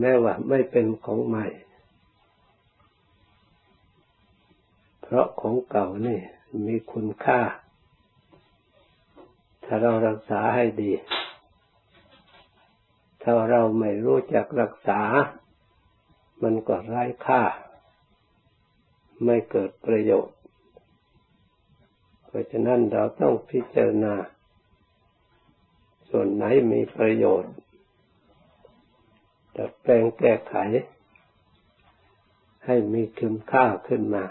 แม้ว่าไม่เป็นของใหม่ เพราะของเก่านี่มีคุณค่า ถ้าเรารักษาให้ดี ถ้าเราไม่รู้จักรักษา มันก็ไร้ค่า ไม่เกิดประโยชน์ เพราะฉะนั้นเราต้องพิจารณา ส่วนไหนมีประโยชน์ ดัดแปลงแก้ไข ให้มีคุณค่าขึ้นมา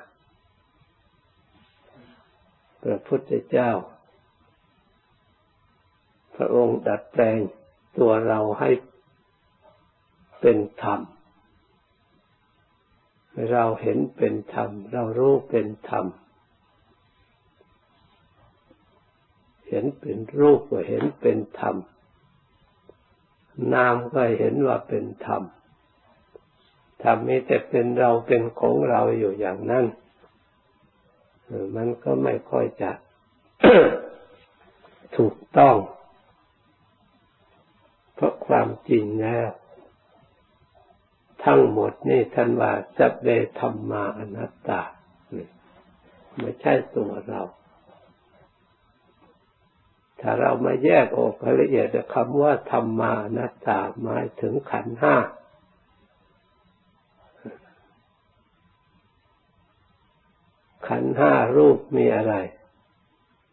พระพุทธเจ้า พระองค์ดัดแปลงตัวเราให้เป็นธรรม เราเห็นเป็นธรรม เรารู้เป็นธรรม เห็นเป็นรูปก็เห็นเป็นธรรม นามก็เห็นว่าเป็นธรรมธรรมมีแต่เป็นเราเป็นของเราอยู่อย่างนั้นมันก็ไม่ค่อยจะถูกต้อง เพราะความจริงแล้ว ทั้งหมดนี่ท่านว่าจะเบธรรมาอนัตตา ไม่ใช่ตัวเรา ถ้าเรามาแยกออกละเอียดคำว่าธรรมานัตตาหมายถึงขันห้าขันห้ารูปมีอะไร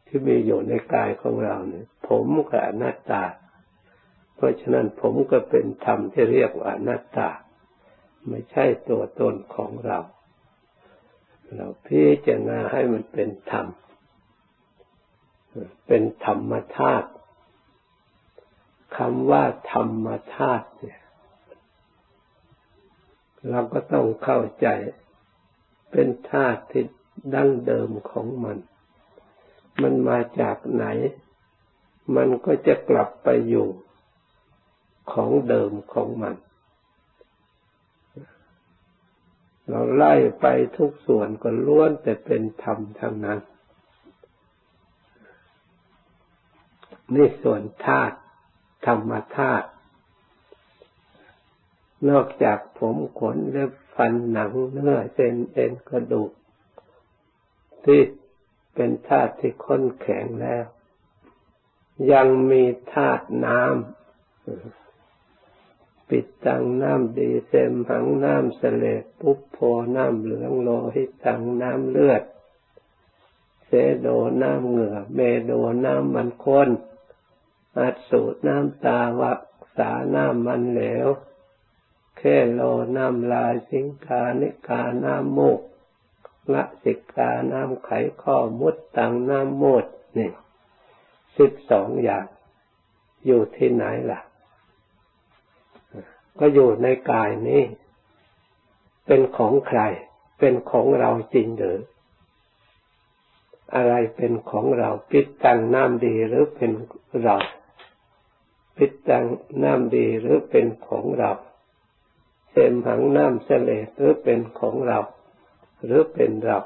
ที่มีอยู่ในกายของเราเนี่ยผมกับอนัตตา เพราะฉะนั้นผมก็เป็นธรรมที่เรียกว่าอนัตตา ไม่ใช่ตัวตนของเรา เราพิจารณาให้มันเป็นธรรม เป็นธรรมธาตุคำว่าธรรมธาตุเนี่ย เราก็ต้องเข้าใจ เป็นธาตุที่ดั้งเดิมของมัน มันมาจากไหน มันก็จะกลับไปอยู่ของเดิมของมัน เราไล่ไปทุกส่วนก็ล้วนแต่เป็นธรรมทั้งนั้น นี่ส่วนธาตุธรรมธาตุนอกจากผมขนเล็บฟันหนังเนื้อเส้นเอ็นกระดูก ที่เป็นธาตุที่ค้นแข็งแล้ว ยังมีธาตุน้ำปิดตังน้ำดีเซมหังน้ำเสลดปุบโพน้ำเหลืองโลหิตังน้ำเลือด เสโดน้ำเหงื่อเมโดน้ำมันค้น อัดสูตรน้ำตาวักษาน้ำมันเหลวแค่โลน้ำลายสิงคานิกาน้ำมูกละสิกาน้ำไขข้อมุดตังน้ำมูดนี่สิบสองอย่าง อยู่ที่ไหนล่ะ ก็อยู่ในกายนี้ เป็นของใคร เป็นของเราจริงหรือ อะไรเป็นของเรา ปิดตังน้ำดีหรือเป็นเรา พิจังน้ำดีหรือเป็นของเราเสมหังน้ำเสลดหรือเป็นของเรา หรือเป็นเรา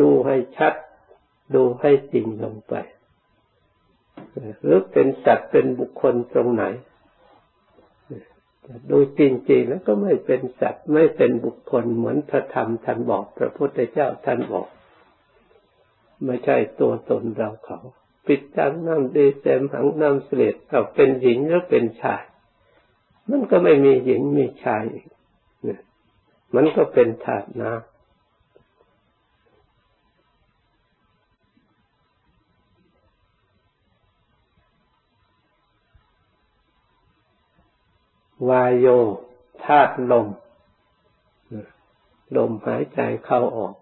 ดูให้ชัด ดูให้จริงลงไป หรือเป็นสัตว์เป็นบุคคลตรงไหนดูจริงๆแล้วก็ไม่เป็นสัตว์ไม่เป็นบุคคลเหมือนพระธรรมท่านบอก พระพุทธเจ้าท่านบอก ไม่ใช่ตัวตนเราเขา ปิดจังน้ำดีเสมหังน้ำเสลดเราเป็นหญิงหรือเป็นชาย มันก็ไม่มีหญิงมีชายอีกมันก็เป็นธาตุน้ำวายโยธาตุลม ลมหายใจเข้าออก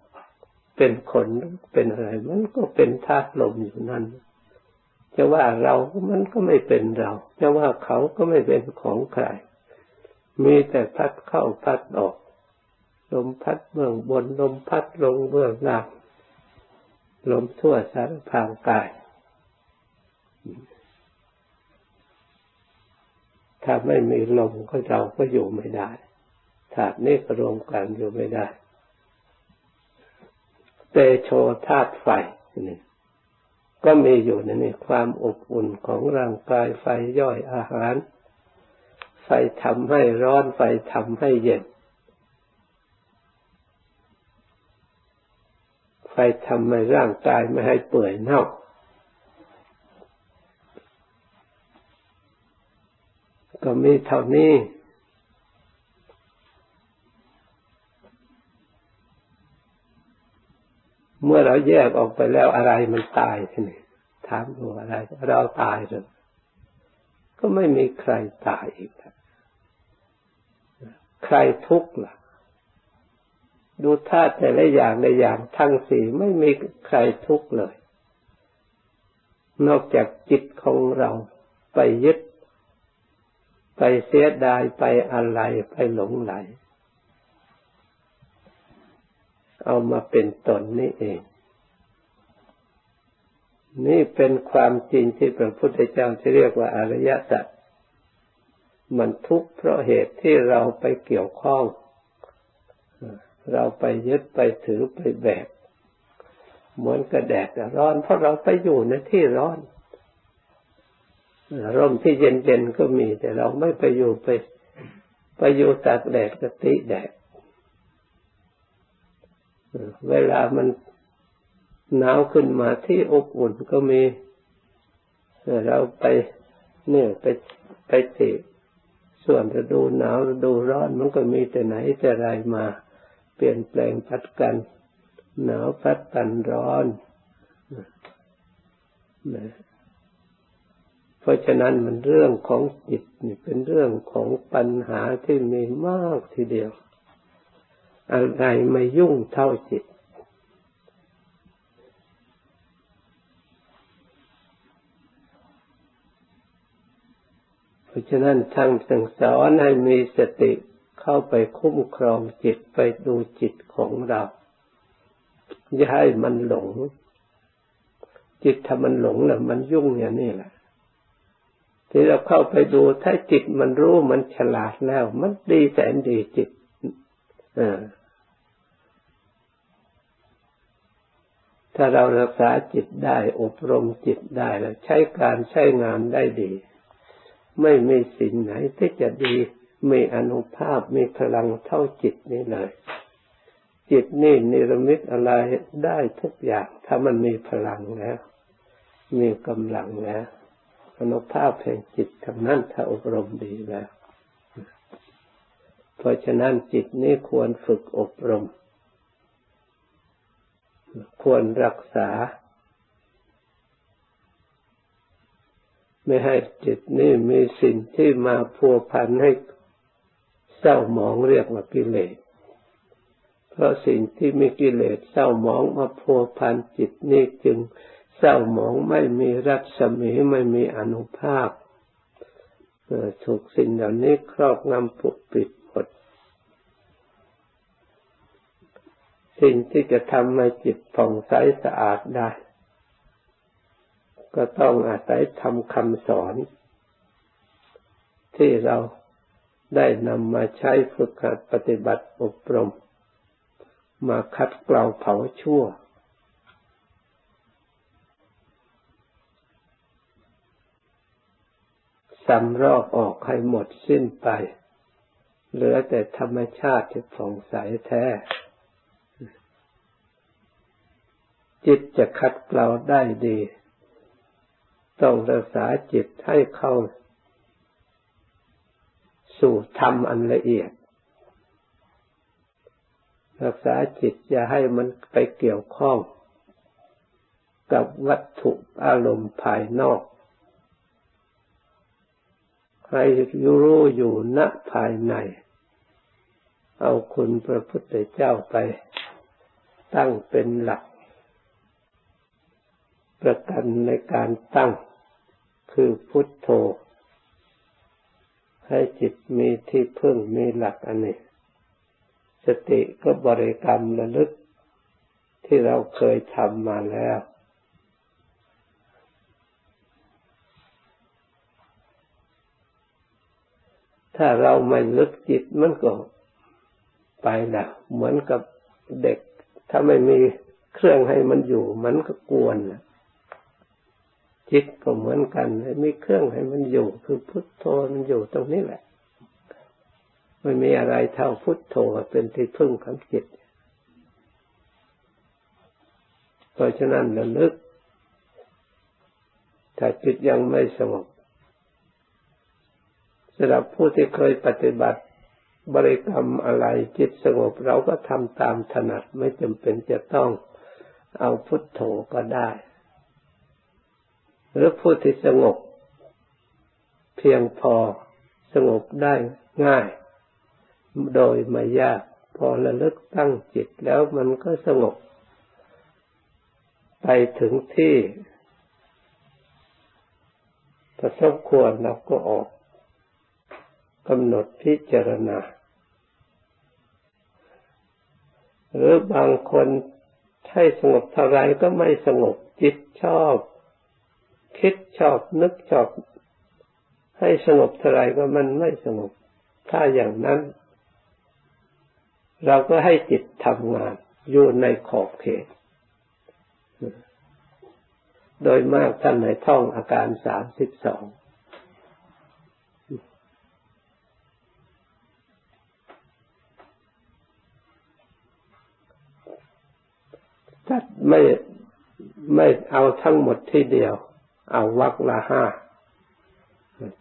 เป็นคนเป็นอะไร มันก็เป็นธาตุลมอยู่นั่น จะว่าเรามันก็ไม่เป็นเรา จะว่าเขาก็ไม่เป็นของใคร มีแต่พัดเข้าพัดออก ลมพัดเบื้องบน ลมพัดลงเบื้องล่าง ลมทั่วสารพางกาย ถ้าไม่มีลมก็เราก็อยู่ไม่ได้ธาตุนี้ก็รวมกันอยู่ไม่ได้ เตโชธาตุไฟนี่ ก็มีอยู่ในนี้ความอบอุ่นของร่างกายไฟย่อยอาหาร ไฟทำให้ร้อนไฟทำให้เย็น ไฟทำให้ร่างกายไม่ให้เปื่อยเน่าก็มีเท่านี้ เมื่อเราแยกออกไปแล้วอะไรมันตายทีนี้ถามดูอะไร เราตายเลยก็ไม่มีใครตายอีกใครทุกข์ล่ะ ดูธาตุแต่ละอย่างในอย่างทั้งสี่ไม่มีใครทุกข์เลย นอกจากจิตของเราไปยึด ไปเสียดายไปอะไรไปหลงไหล เอามาเป็นตนนี่เอง นี่เป็นความจริงที่พระพุทธเจ้าจะเรียกว่าอริยสัจมันทุกข์เพราะเหตุที่เราไปเกี่ยวข้อง เราไปยึดไปถือไปแบกเหมือนกระแดดร้อนเพราะเราไปอยู่ในที่ร้อนร่มที่เย็นๆก็มีแต่เราไม่ไปอยู่ไป ไปอยู่ตากแดดกติแดด เวลามันหนาวขึ้นมาที่อบอุ่นก็มีเราไปเนี่ยไปไปติส่วนฤดูหนาวฤดูร้อนมันก็มีแต่ไหนแต่ไรมา เปลี่ยนแปลงพัดกัน หนาวพัดกันร้อนเพราะฉะนั้นมันเรื่องของจิตนี่เป็นเรื่องของปัญหาที่มีมากทีเดียว อะไรไม่ยุ่งเท่าจิต เพราะฉะนั้นทั้งสั่งสอนให้มีสติเข้าไปคุ้มครองจิตไปดูจิตของเรา อย่าให้มันหลง จิตถ้ามันหลงแล้วมันยุ่งอย่างนี้แหละที่เราเข้าไปดูถ้าจิตมันรู้มันฉลาดแล้ว มันดีแสนดีจิต ถ้าเรารักษาจิตได้ อบรมจิตได้แล้วใช้การใช้งานได้ดี ไม่มีสิ่งไหนที่จะดีมีอนุภาพมีพลังเท่าจิตนี้เลย จิตนี่นิรมิตอะไรได้ทุกอย่าง ถ้ามันมีพลังแล้ว มีกำลังแล้วอนุภาพแห่งจิตทำนั้นถ้าอบรมดีแล้ว เพราะฉะนั้นจิตนี้ควรฝึกอบรม ควรรักษา ไม่ให้จิตนี่มีสิ่งที่มาพัวพันให้เศร้าหมองเรียกว่ากิเลส เพราะสิ่งที่มีกิเลสเศร้าหมองมาพัวพันจิตนี่จึงเศร้าหมองไม่มีรัศมีไม่มีอนุภาพถูกสิ่งเหล่านี้ครอบงำปกปิดหมด สิ่งที่จะทำให้จิตผ่องใสสะอาดได้ ก็ต้องอาศัยทำคำสอน ที่เราได้นำมาใช้ฝึกหัดปฏิบัติอบรม มาคัดเกลาเผาชั่ว สำรอกออกให้หมดสิ้นไป เหลือแต่ธรรมชาติที่ผ่องใสแท้ จิตจะคัดเกลาได้ดี ต้องรักษาจิตให้เข้า สู่ธรรมอันละเอียด รักษาจิตอย่าให้มันไปเกี่ยวข้อง กับวัตถุอารมณ์ภายนอก ให้รู้อยู่ณภายใน เอาคุณพระพุทธเจ้าไป ตั้งเป็นหลัก ประกันในการตั้งคือพุทโธ ให้จิตมีที่พึ่งมีหลักอันนี้ สติก็บริกรรมระลึกที่เราเคยทำมาแล้ว ถ้าเราไม่ลึกจิตมันก็ไปแล้วเหมือนกับเด็ก ถ้าไม่มีเครื่องให้มันอยู่ มันก็กวนนะ จิตก็เหมือนกันมีเครื่องให้มันอยู่ คือพุทโธมันอยู่ตรงนี้แหละไม่มีอะไรเท่าพุทโธเป็นที่พึ่งของจิตเพราะฉะนั้นระลึก ถ้าจิตยังไม่สงบสำหรับผู้ที่เคยปฏิบัติบริกรรมอะไรจิตสงบเราก็ทำตามถนัดไม่จำเป็นจะต้องเอาพุทโธก็ได้ หรือผู้ที่สงบ เพียงพอสงบได้ง่าย โดยไม่ยาก พอระลึกตั้งจิตแล้วมันก็สงบ ไปถึงที่ประสบควรเราก็ออกกำหนดพิจารณา หรือบางคนให้สงบเท่าไรก็ไม่สงบจิตชอบ คิดชอบนึกชอบ ให้สงบเท่าไรก็มันไม่สงบ ถ้าอย่างนั้น เราก็ให้จิตทำงานอยู่ในขอบเขต โดยมากท่านในท่องอาการสามสิบสองถ้าไม่ไม่เอาทั้งหมดที่เดียว เอาวักละห้า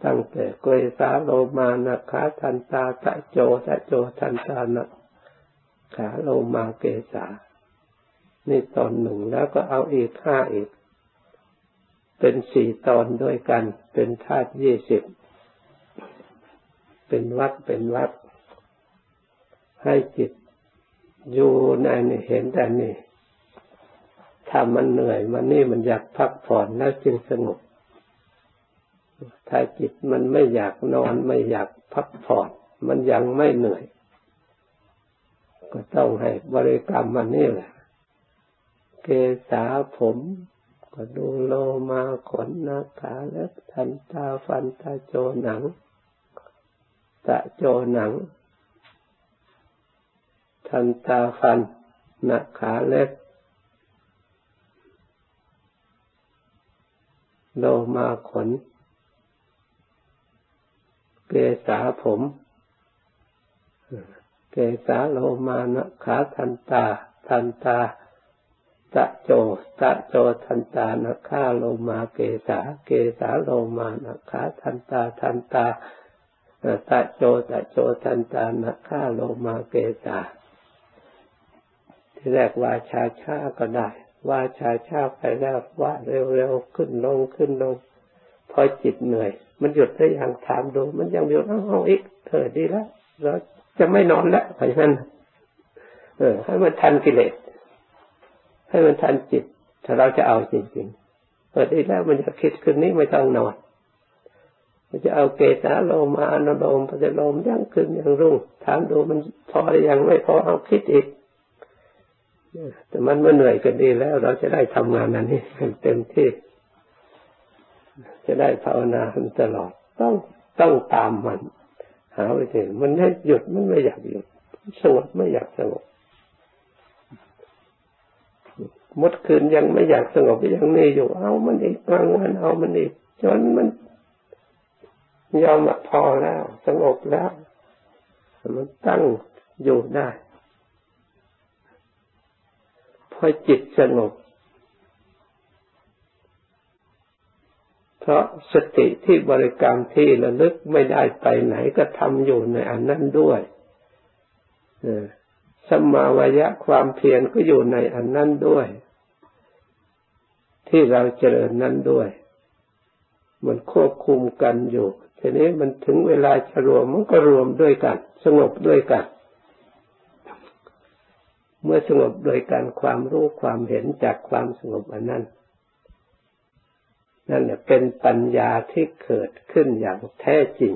ตั้งแต่เกยสาโลมานะขาทันตาตะโจตะโจทันตานะขาโลมาเกสานี่ตอนหนึ่งแล้วก็เอาอีกห้าอีก เป็นสี่ตอนด้วยกัน เป็นธาตุยี่สิบ เป็นวัดเป็นวัด ให้จิตอยู่ในนี่เห็นแต่นี่ ถ้ามันเหนื่อยมันนี่มันอยากพักผ่อนแล้วจึงสงบ ถ้าจิตมันไม่อยากนอนไม่อยากพักผ่อน มันยังไม่เหนื่อย ก็ต้องให้บริกรรมมันนี่แหละ เกษาผมก็ดูโลมาขนนาขาเล็บทันตาฟันตาโจหนัง ตะโจหนัง ทันตาฟันนาขาเล็บ โลมาขน เกษาผม เกษาโลมานะขาทันตา ทันตา ตะโจ ตะโจทันตานะขาโลมาเกษา เกษาโลมานะขาทันตา ทันตา ตะโจ ตะโจทันตานะขาโลมาเกษาที่แรกว่าชาชาก็ได้ ว่าชาชาไปแล้วว่าเร็วๆขึ้นลงขึ้นลง พอจิตเหนื่อย มันหยุดได้อย่างถามดูมันยังอยู่เอาอีกเธอดีแล้วเราจะไม่นอนแล้วเพราะฉะนั้นเออ ให้มันทันกิเลสให้มันทันจิต ถ้าเราจะเอาจริงๆเปิดด้แล้วมันจะคิดคืนนี้ไม่ต้องนอนมันจะเอาเกสาโลมาอนโลมปัจโลมยังขึ้นยังรุ่งถามดูมันพอหรือยังไม่พอเอาคิดอีก แต่มันเมื่อเหนื่อยก็ดีแล้ว เราจะได้ทำงานนั้นนี้เต็มที่ จะได้ภาวนาตลอด ต้องต้องตามมัน หาวิธีมันให้หยุดมันไม่อยากหยุดสงบไม่อยากสงบมดคืนยังไม่อยากสงบยังนี่อยู่ เอามันอีกกลางวันเอามันอีกจนมันยอมพอแล้ว สงบแล้ว มันตั้งอยู่ได้ พอจิตสงบเพราะสติที่บริกรรมที่ระลึกไม่ได้ไปไหนก็ทำอยู่ในอันนั้นด้วยสมาวายะความเพียรก็อยู่ในอันนั้นด้วย ที่เราเจริญนั้นด้วย มันควบคุมกันอยู่ทีนี้มันถึงเวลาจะรวมมันก็รวมด้วยกัน สงบด้วยกัน เมื่อสงบโดยการความรู้ความเห็นจากความสงบอันนั้นนั่นเป็นปัญญาที่เกิดขึ้นอย่างแท้จริง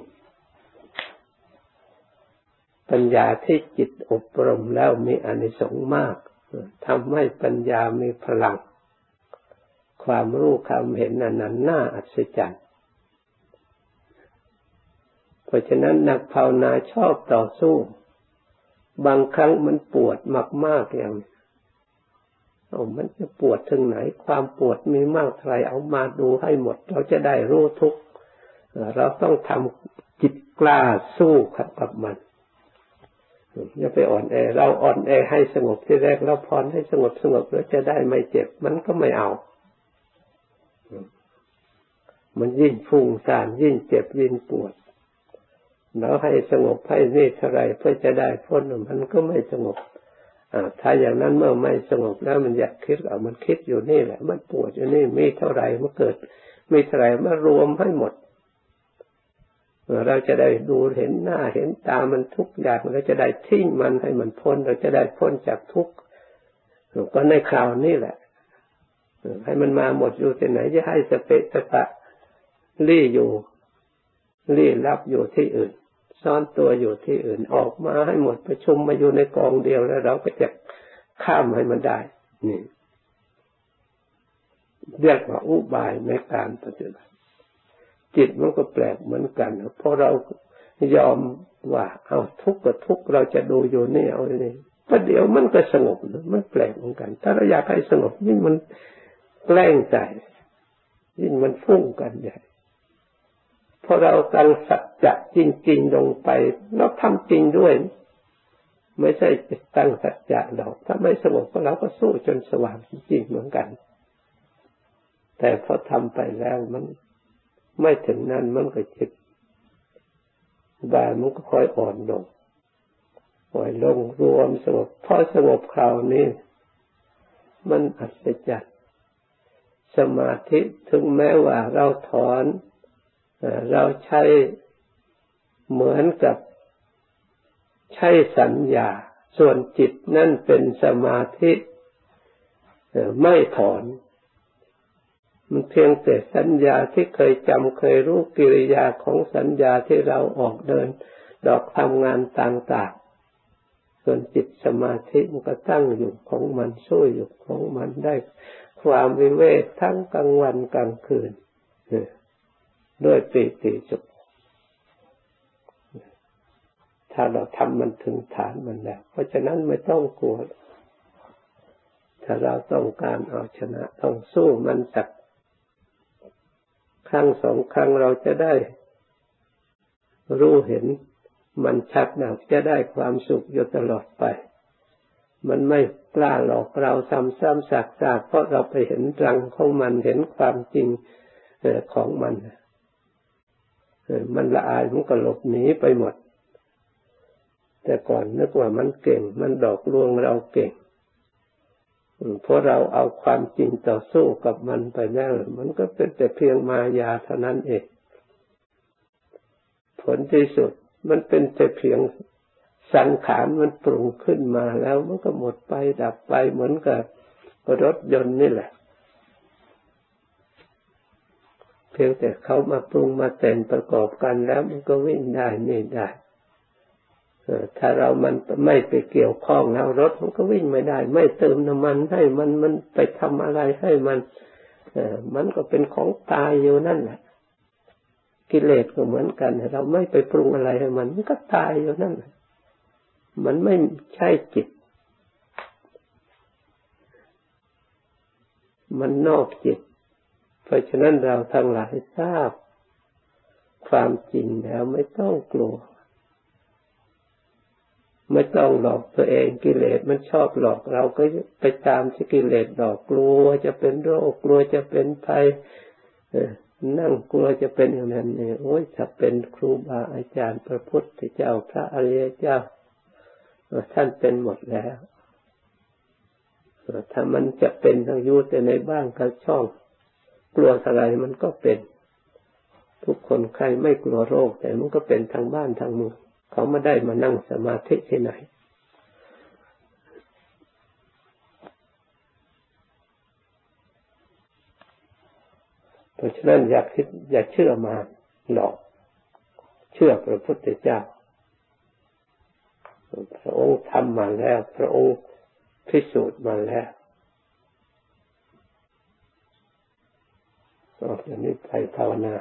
ปัญญาที่จิตอบรมแล้วมีอนิสงส์มากทำให้ปัญญามีพลัง ความรู้ความเห็นนั้นน่าอัศจรรย์เพราะฉะนั้นนักภาวนาชอบต่อสู้ บางครั้งมันปวดมากๆอย่างเอามันจะปวดถึงไหน ความปวดมีมากเท่าไรเอามาดูให้หมด เราจะได้รู้ทุกเราต้องทำจิตกล้าสู้ขัดกับมันอย่าไปอ่อนแอ เราอ่อนแอให้สงบที่แรกเราพรให้สงบสงบแล้วจะได้ไม่เจ็บ มันก็ไม่เอา มันยิ่งฟุ้งซ่านยิ่งเจ็บยิ่งปวด เราให้สงบให้นี่เท่าไรเพื่อจะได้พ้นมันก็ไม่สงบถ้าอย่างนั้นเมื่อไม่สงบแล้วมันอยากคิดเอามันคิดอยู่นี่แหละ มันปวดอยู่นี่มีเท่าไรมันเกิด มีเท่าไรมารวมให้หมดเราจะได้ดูเห็นหน้าเห็นตามันทุกอย่างเราจะได้ทิ้งมันให้มันพ้น เราจะได้พ้นจากทุกข์ก็ในคราวนี้แหละ ให้มันมาหมดอยู่ที่ไหนจะให้สเปสปะรี่อยู่รี่รับอยู่ที่อื่น ซ่อนตัวอยู่ที่อื่นออกมาให้หมดประชุมมาอยู่ในกองเดียวแล้วเราก็จะข้ามให้มันได้ นี่ เรียกว่าอุบายในการปฏิบัติ จิตมันก็แปลกเหมือนกันเพราะเรายอมว่า เอาทุกข์กับทุกข์เราจะดูอยู่นี่เอานี่ประเดี๋ยวมันก็สงบมันแปลกเหมือนกัน ถ้าเราอยากให้สงบยิ่งมันแกล้งใจยิ่งมันฟุ้งกันใหญ่ พอเราตั้งสัจจะจริง ๆ ลงไปเราทำจริงด้วย ไม่ใช่ตั้งสัจจะเราถ้าไม่สงบก็เราก็สู้จนสว่างจริง ๆ เหมือนกัน แต่พอทำไปแล้วมันไม่ถึงนั้นมันก็จิตบายมันก็ค่อยอ่อนลงอ่อยลงรวมสงบพอสงบคราวนี้ มันอัศจรรย์สมาธิถึงแม้ว่าเราถอน เราใช้เหมือนกับใช้สัญญา ส่วนจิตนั่นเป็นสมาธิไม่ถอน มันเพียงแต่สัญญาที่เคยจำเคยรู้กิริยาของสัญญาที่เราออกเดิน ดอกทำงานต่างๆ ส่วนจิตสมาธิมันก็ตั้งอยู่ของมันสู้อยู่ของมันได้ ความวิเวกทั้งกลางวันกลางคืน ด้วยปีติสุขถ้าเราทำมันถึงฐานมันแล้ว เพราะฉะนั้นไม่ต้องกลัว ถ้าเราต้องการเอาชนะต้องสู้มันสักครั้งสองครั้งเราจะได้รู้เห็นมันชัดนะจะได้ความสุขอยู่ตลอดไป มันไม่กล้าหลอกเราซ้ำซ้ำซากซากเพราะเราไปเห็นรังของมันเห็นความจริงของมัน มันละอายมันก็หลบหนีไปหมด แต่ก่อนนึกว่ามันเก่ง มันดอกลวงเราเก่งเพราะเราเอาความจริงต่อสู้กับมันไปแล้วมันก็เป็นแต่เพียงมายาเท่านั้นเอง ผลที่สุด มันเป็นแต่เพียงสังขารมันปรุงขึ้นมาแล้วมันก็หมดไปดับไปเหมือนกับรถยนต์นี่แหละ พียงแต่เขามาปรุงมาแต่งประกอบกันแล้วมันก็วิ่งได้นี่ได้ถ้าเรามันไม่ไปเกี่ยวข้องแล้วรถมันก็วิ่งไม่ได้ ไม่เติมน้ำมันให้มันมันไปทำอะไรให้มันมันก็เป็นของตายอยู่นั่นแหละกิเลสก็เหมือนกัน เราไม่ไปปรุงอะไรให้มันมันก็ตายอยู่นั่นแหละมันไม่ใช่จิต มันนอกจิต เพราะฉะนั้นเราทั้งหลายทราบ ความจริงแล้วไม่ต้องกลัว ไม่ต้องหลอกตัวเองกิเลสมันชอบหลอกเราก็ไปตามที่กิเลสหลอกกลัวจะเป็นโรคกลัวจะเป็นภัยนั่งกลัวจะเป็นอย่างนั้นเนี่ยโอ้ยถ้าเป็นครูบาอาจารย์พระพุทธเจ้าพระอริยเจ้าท่านเป็นหมดแล้วถ้ามันจะเป็นทางยุต่ในบ้านกับช่อง กลัวอะไรมันก็เป็น ทุกคนใครไม่กลัวโรค แต่มันก็เป็นทางบ้านทางเมืองเขาไม่ได้มานั่งสมาธิที่ไหนเพราะฉะนั้นอยากคิดอย่าเชื่อมาหลอก เชื่อพระพุทธเจ้า พระองค์ทำมาแล้ว พระองค์พิสูจน์มาแล้วต่ อจากนี้ไปภาวนา